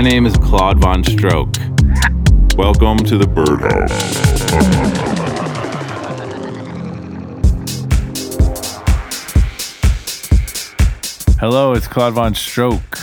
My name is Claude Von Stroke. Welcome to the Birdhouse. Hello, it's Claude Von Stroke.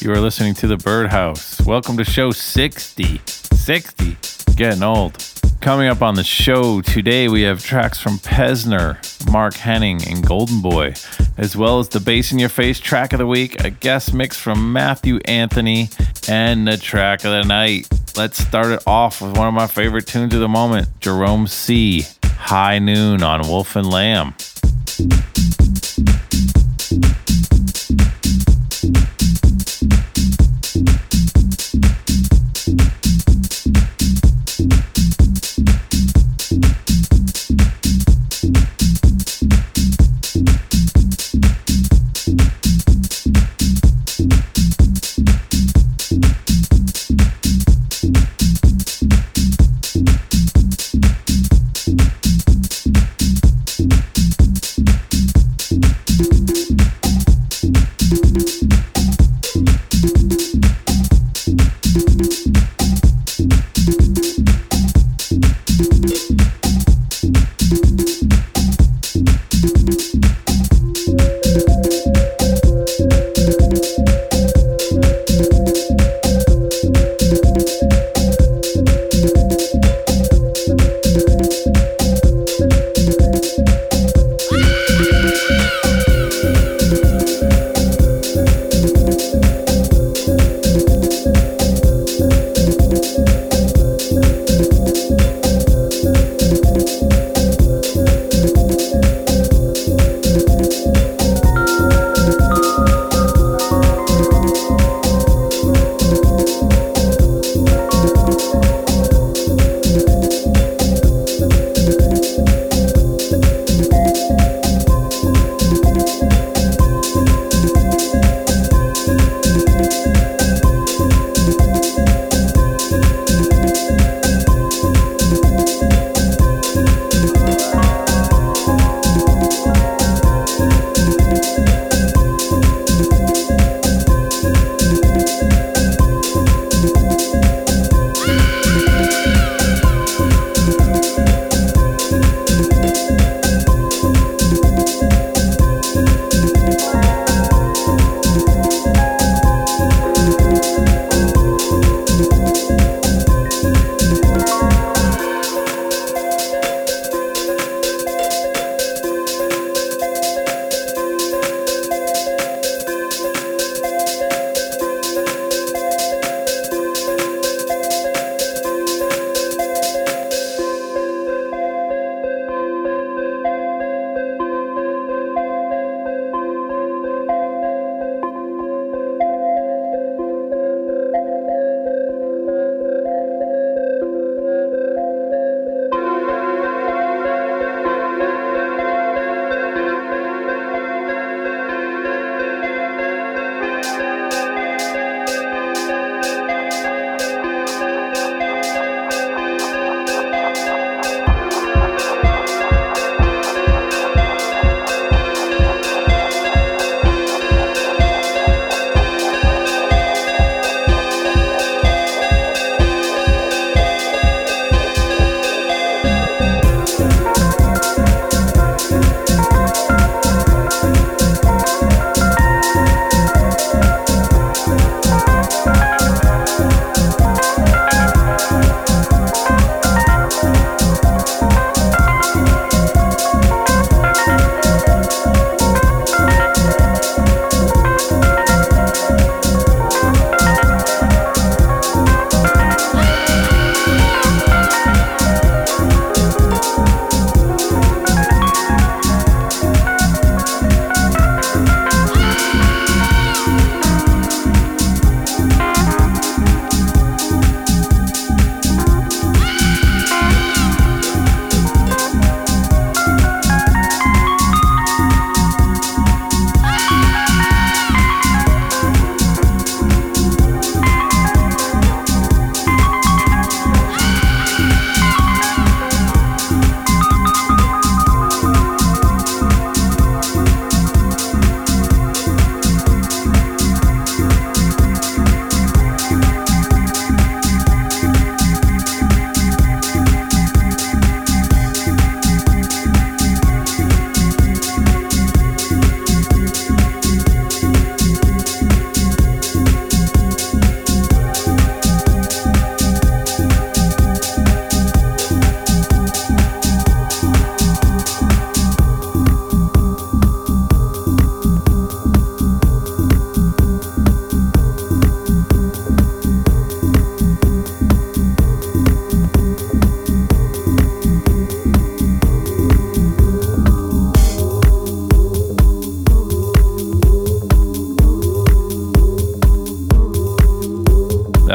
You are listening to the Birdhouse. Welcome to show 60. 60. Getting old. Coming up on the show today, we have tracks from Pezzner, Mark Henning, and Golden Boy, as well as the Bass in Your Face track of the week, a guest mix from Matthew Anthony, and the track of the night. Let's start it off with one of my favorite tunes of the moment Jerome C. High Noon on Wolf and Lamb.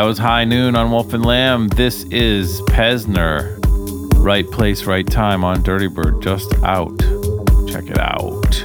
That was High Noon on Wolf and Lamb. This is Pezzner. Right place, right time on Dirty Bird, just out. Check it out.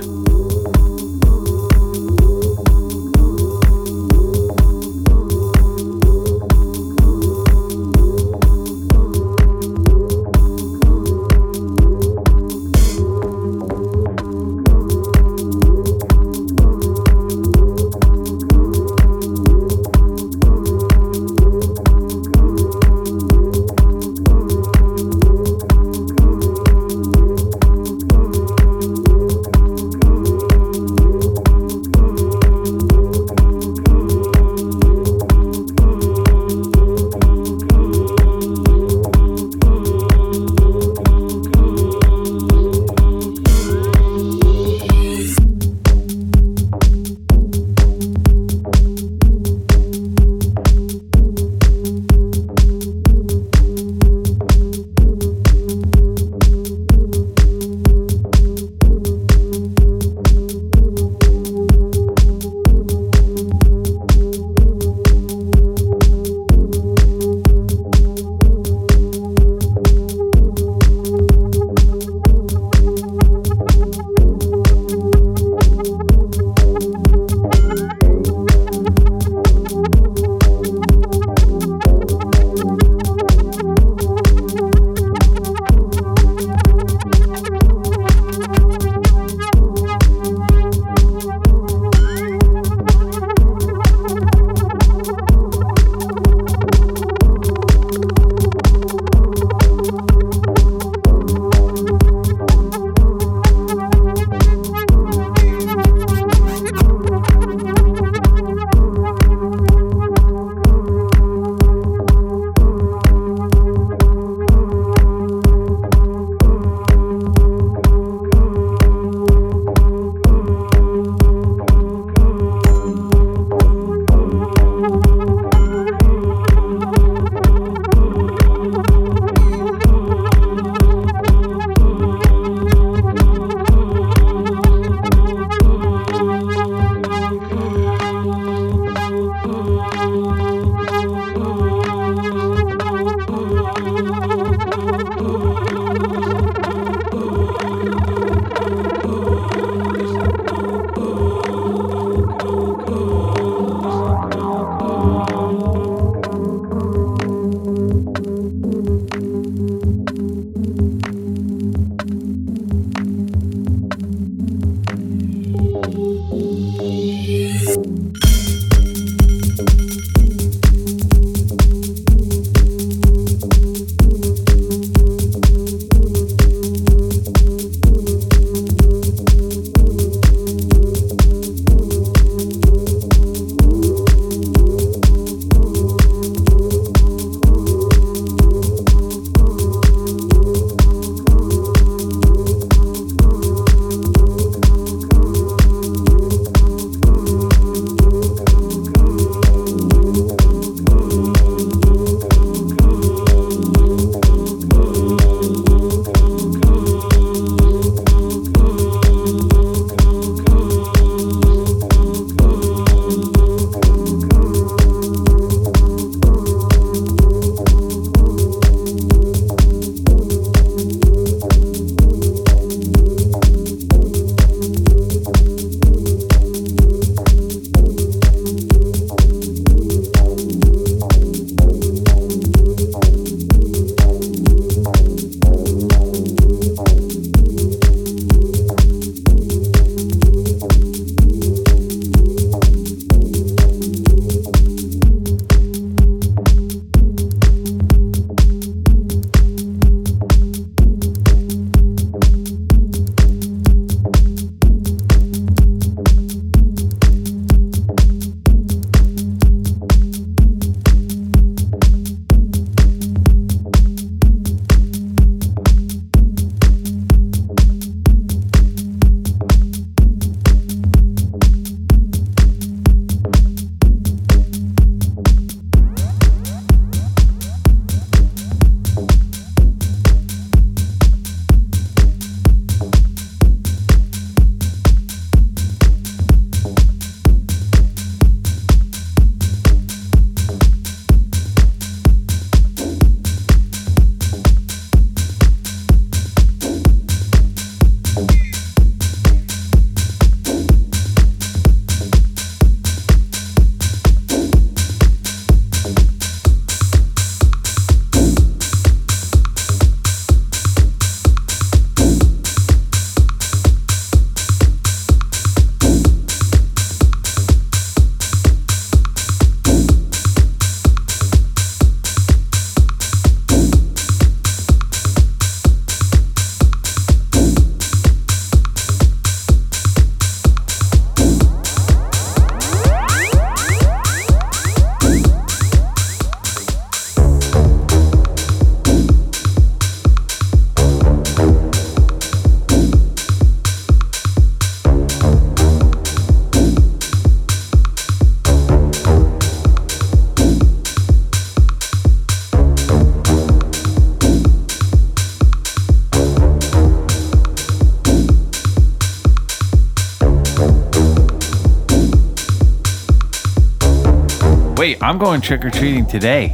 I'm going trick or treating today.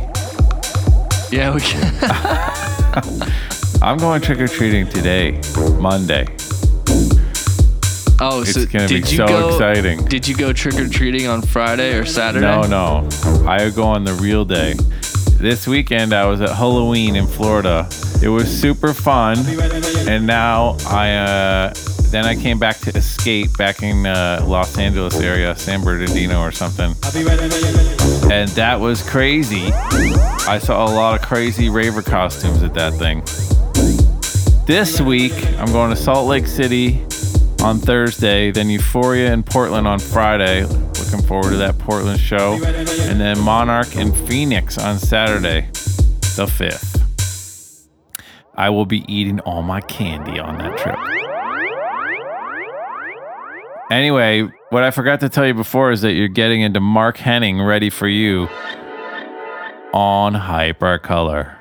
Yeah, we can. I'm going trick or treating today, Monday. Oh, It's so gonna be you so go? exciting. Did you go trick or treating on Friday or Saturday? No, no. I go on the real day. This weekend I was at Halloween in Florida. It was super fun. And now I uh then I came back to escape back in uh, Los Angeles area, San Bernardino or something. And that was crazy. I saw a lot of crazy raver costumes at that thing. This week I'm going to Salt Lake City on Thursday, then Euphoria in Portland on Friday. Looking forward to that Portland show. And then Monarch in Phoenix on Saturday, the 5th. I will be eating all my candy on that trip. Anyway, what I forgot to tell you before is that you're getting into Mark Henning ready for you on Hypercolor.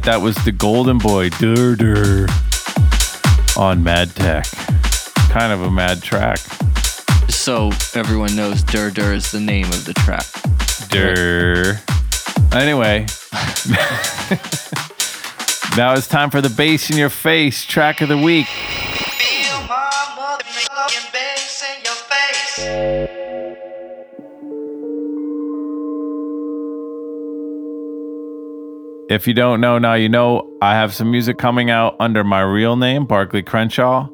Right, that was the Golden Boy Dur Dur on Mad Tech. Kind of a mad track. So everyone knows Dur Dur is the name of the track. Dur. Anyway, now it's time for the bass in your face track of the week. If you don't know, now you know. I have some music coming out under my real name, Barclay Crenshaw.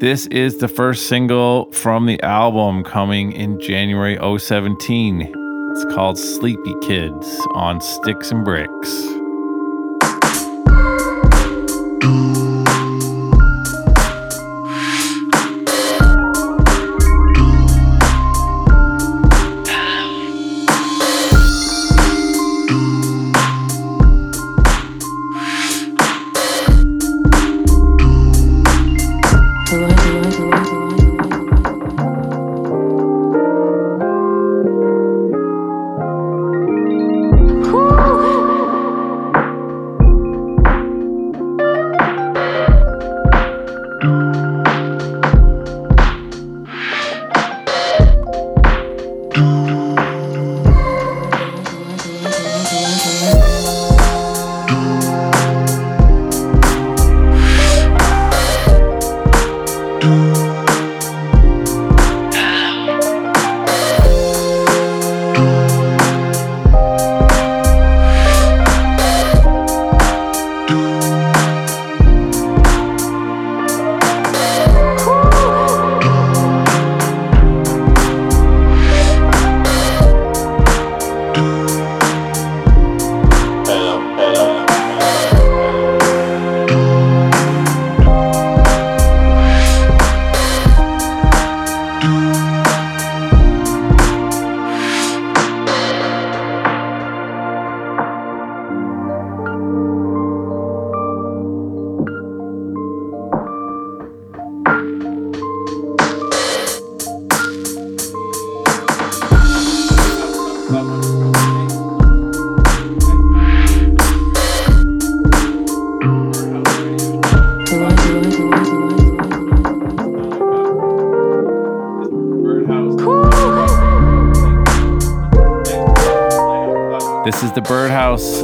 This is the first single from the album coming in January 017. It's called Sleepy Kids on Sticks and Bricks.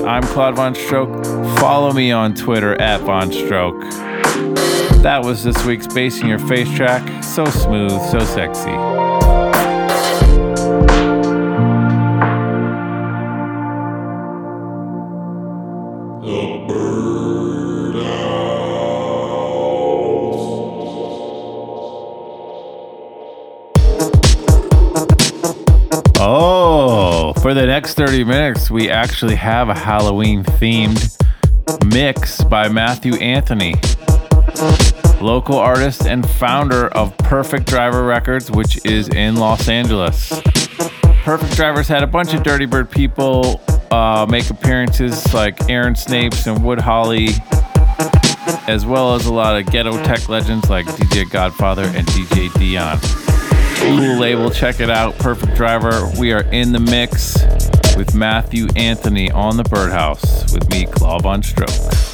I'm Claude Von Stroke. Follow me on Twitter at Von Stroke. That was this week's Bass in Your Face track. So smooth, so sexy. Next 30 minutes, we actually have a Halloween themed mix by Matthew Anthony, local artist and founder of Perfect Driver Records, which is in Los Angeles. Perfect Drivers had a bunch of Dirty Bird people uh, make appearances like Aaron Snapes and Wood Holly, as well as a lot of ghetto tech legends like DJ Godfather and DJ Dion. Cool label, check it out. Perfect Driver. We are in the mix with Matthew Anthony on the Birdhouse with me, Claude Von Stroke.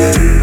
You're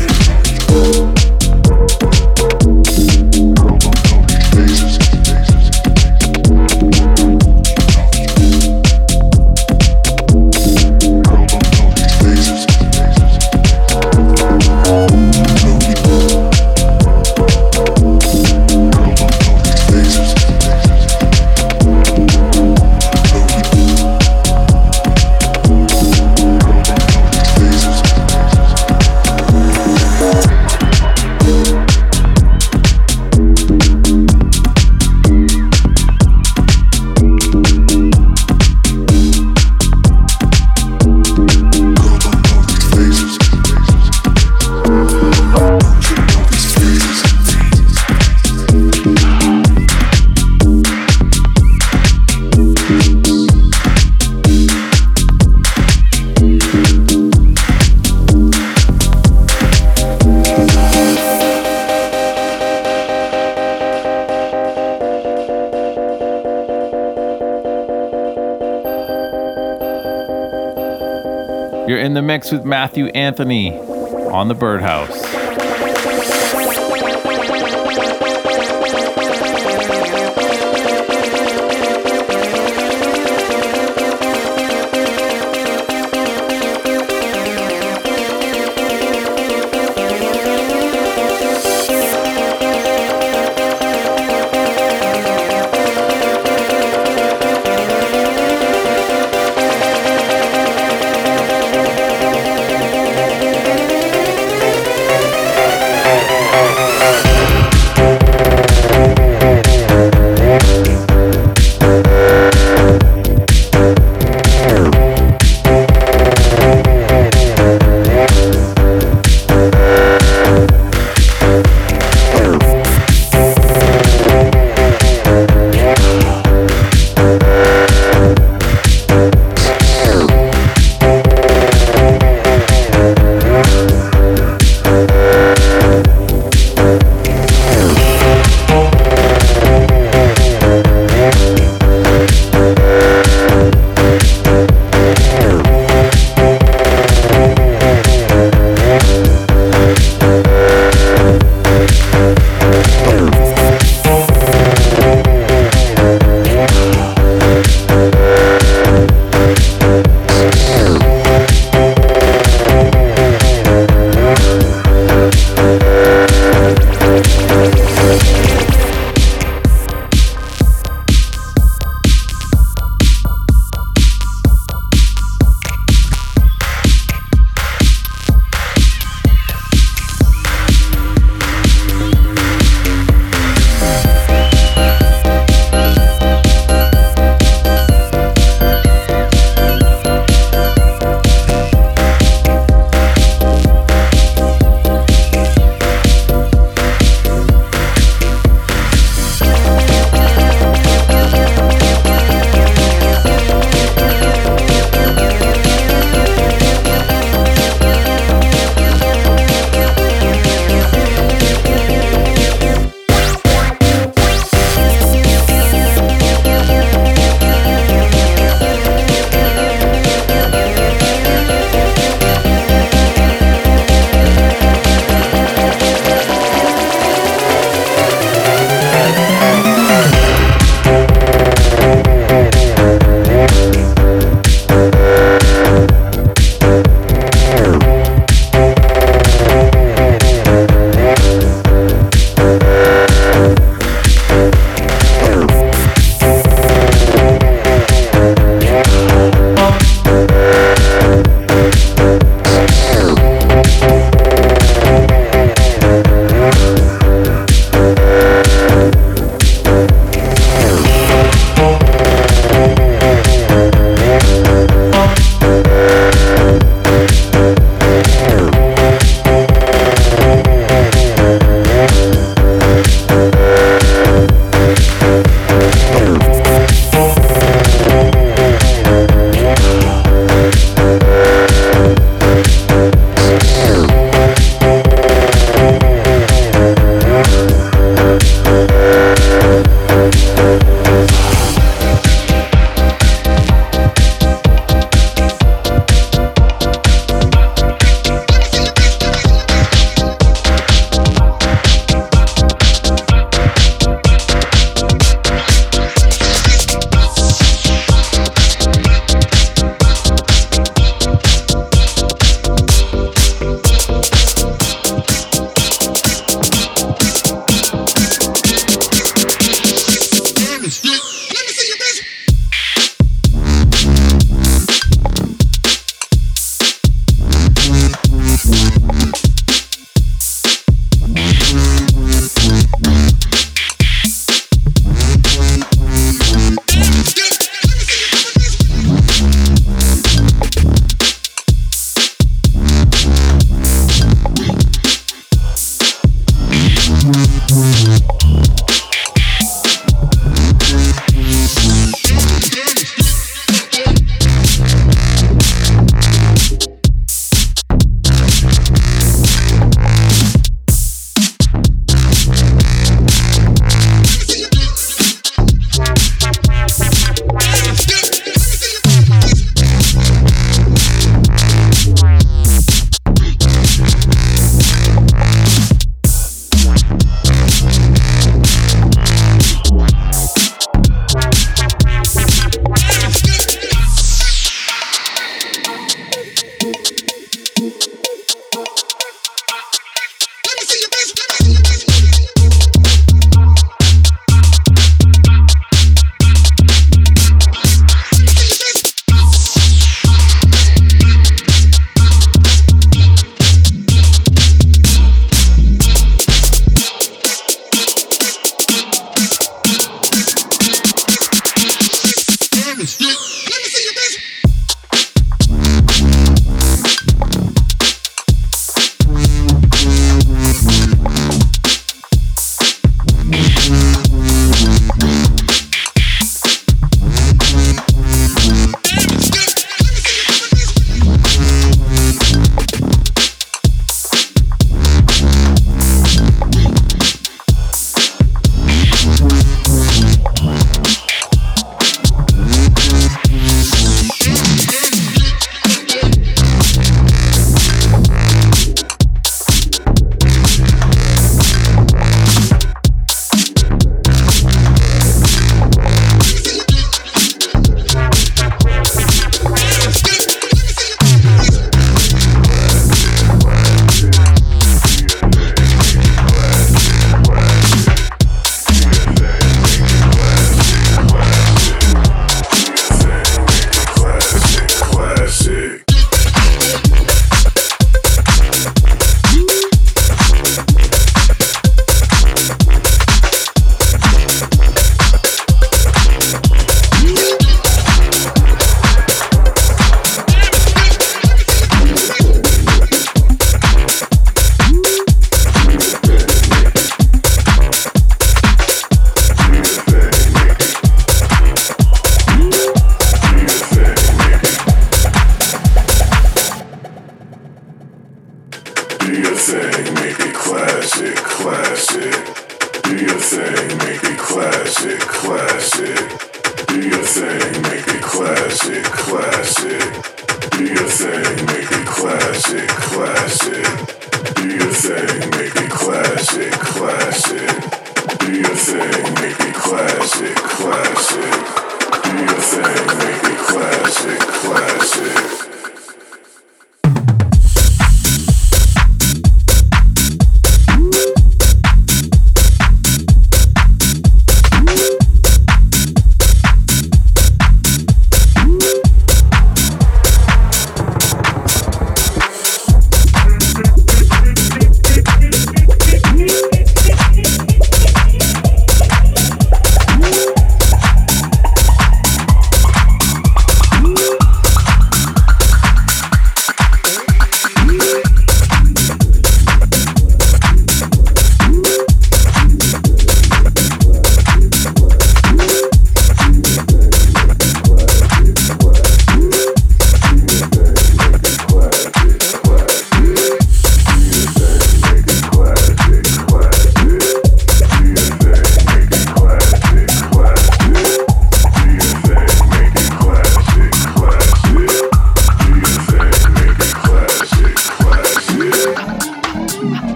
Matthew Anthony on the Birdhouse.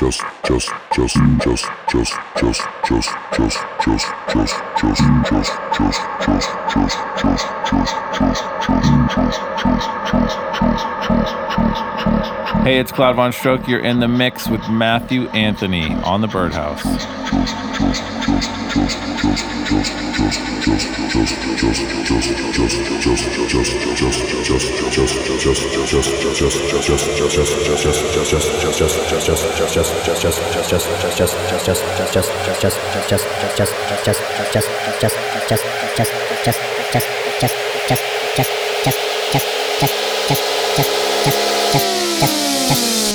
just, just, just, just, just, just, just, just, just, just, just, just, just, just, just, just, Hey, it's Claude Von Stroke. You're in the mix with Matthew Anthony on the Birdhouse.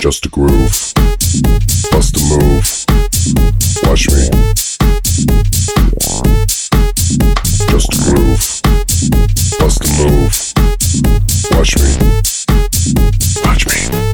Just a groove. Bust a move. Watch me. Just a groove. Move. Watch me. Watch me.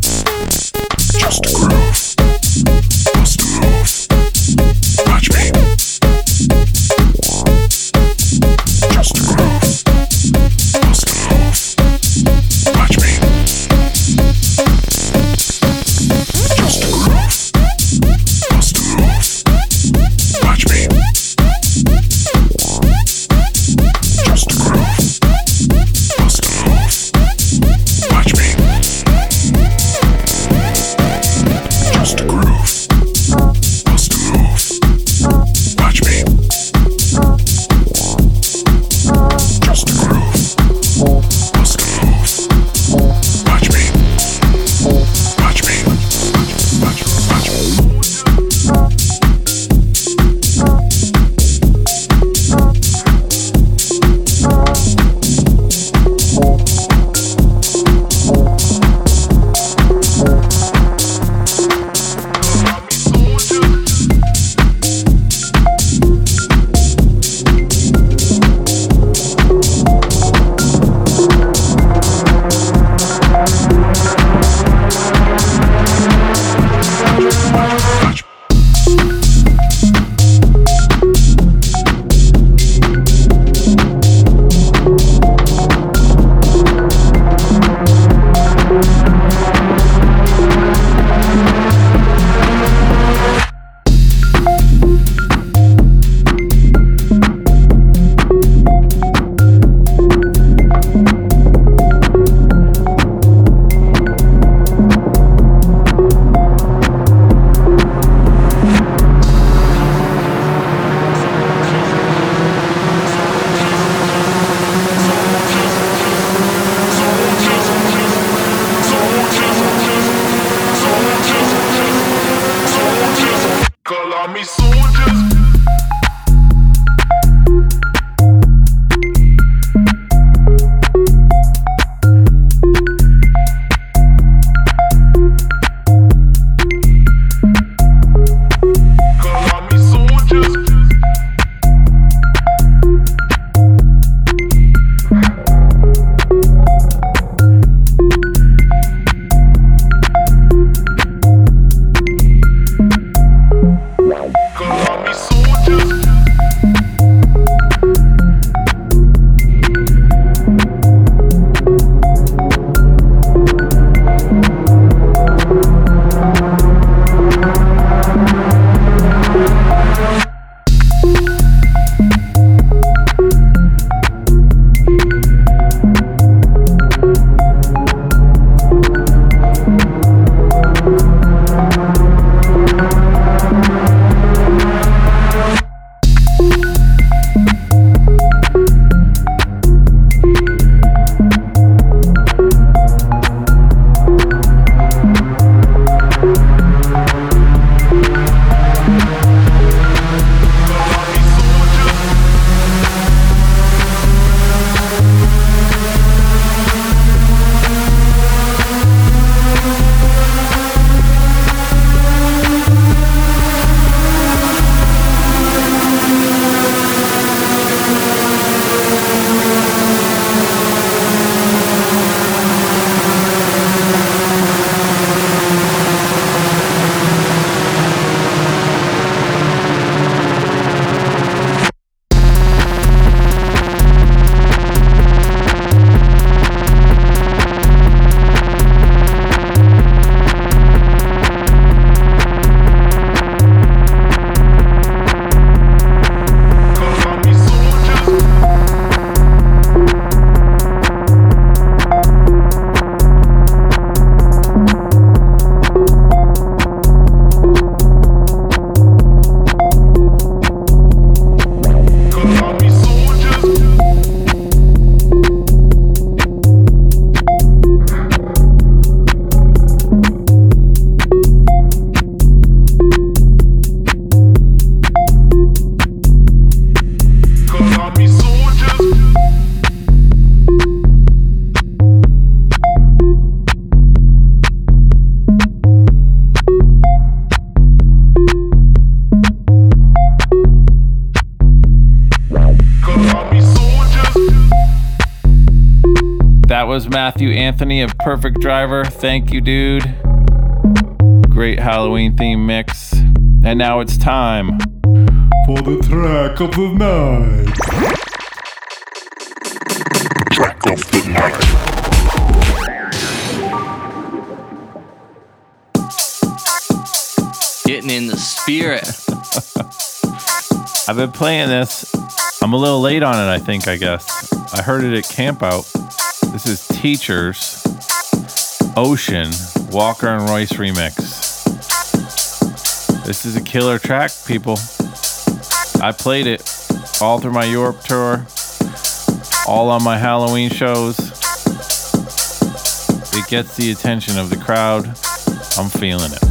Anthony of Perfect Driver. Thank you, dude. Great Halloween theme mix. And now it's time for the track of the night. Track of the night. Getting in the spirit. I've been playing this. I'm a little late on it, I think, I guess. I heard it at Camp Out. This is Teachers Ocean Walker and Royce remix. This is a killer track, people. I played it all through my Europe tour, all on my Halloween shows. It gets the attention of the crowd. I'm feeling it.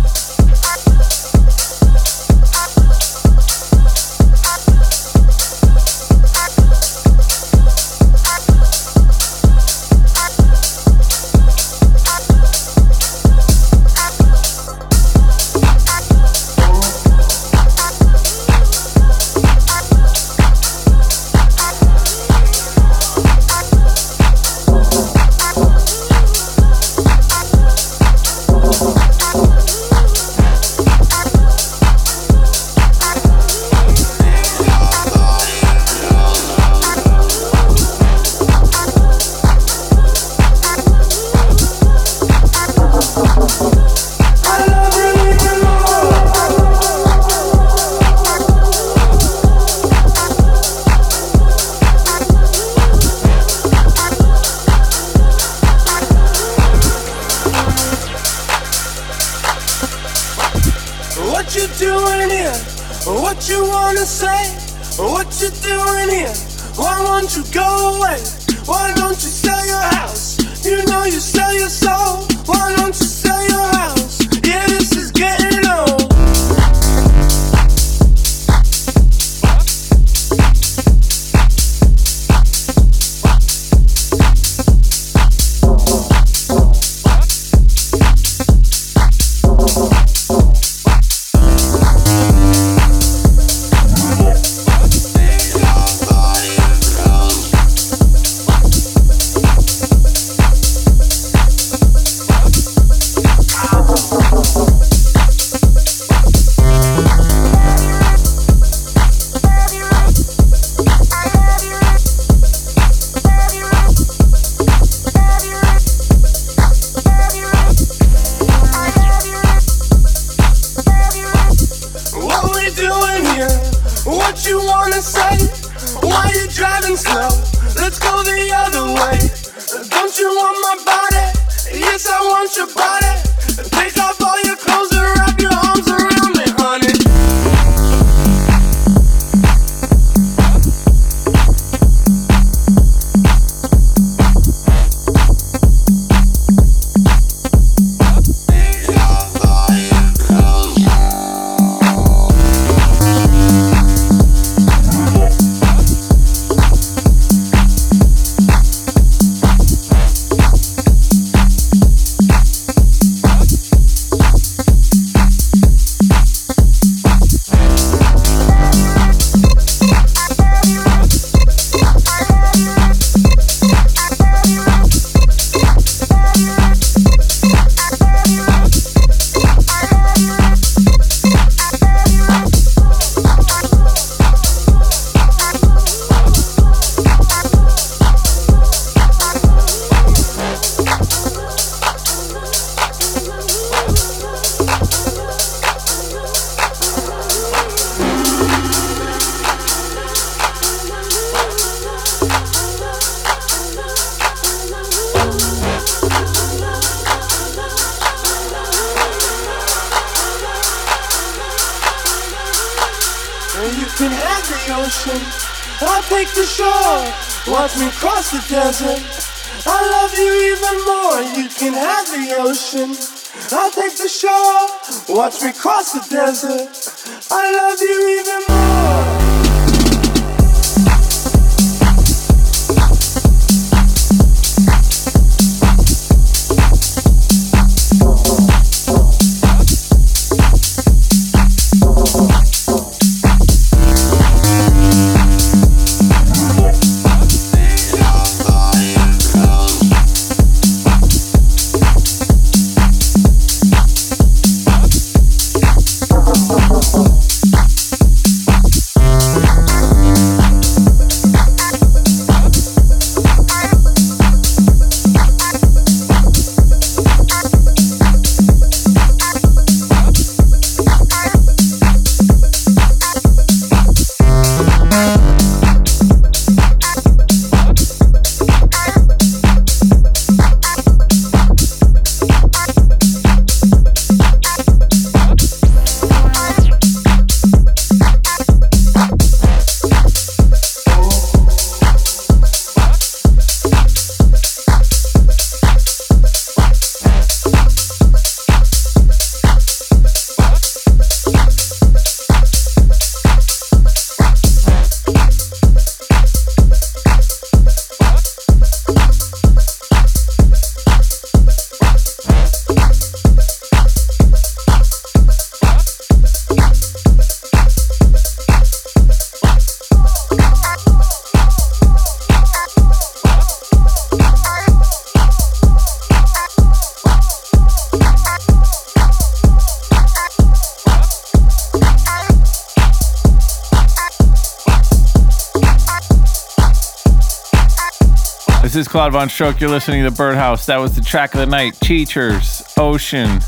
Claude Von Stroke. You're listening to the Birdhouse. That was the track of the night. Teachers, Ocean,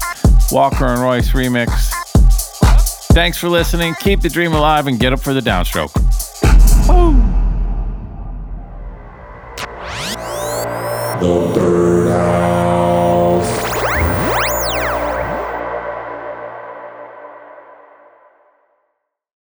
Walker and Royce remix. Thanks for listening. Keep the dream alive and get up for the downstroke. The Birdhouse.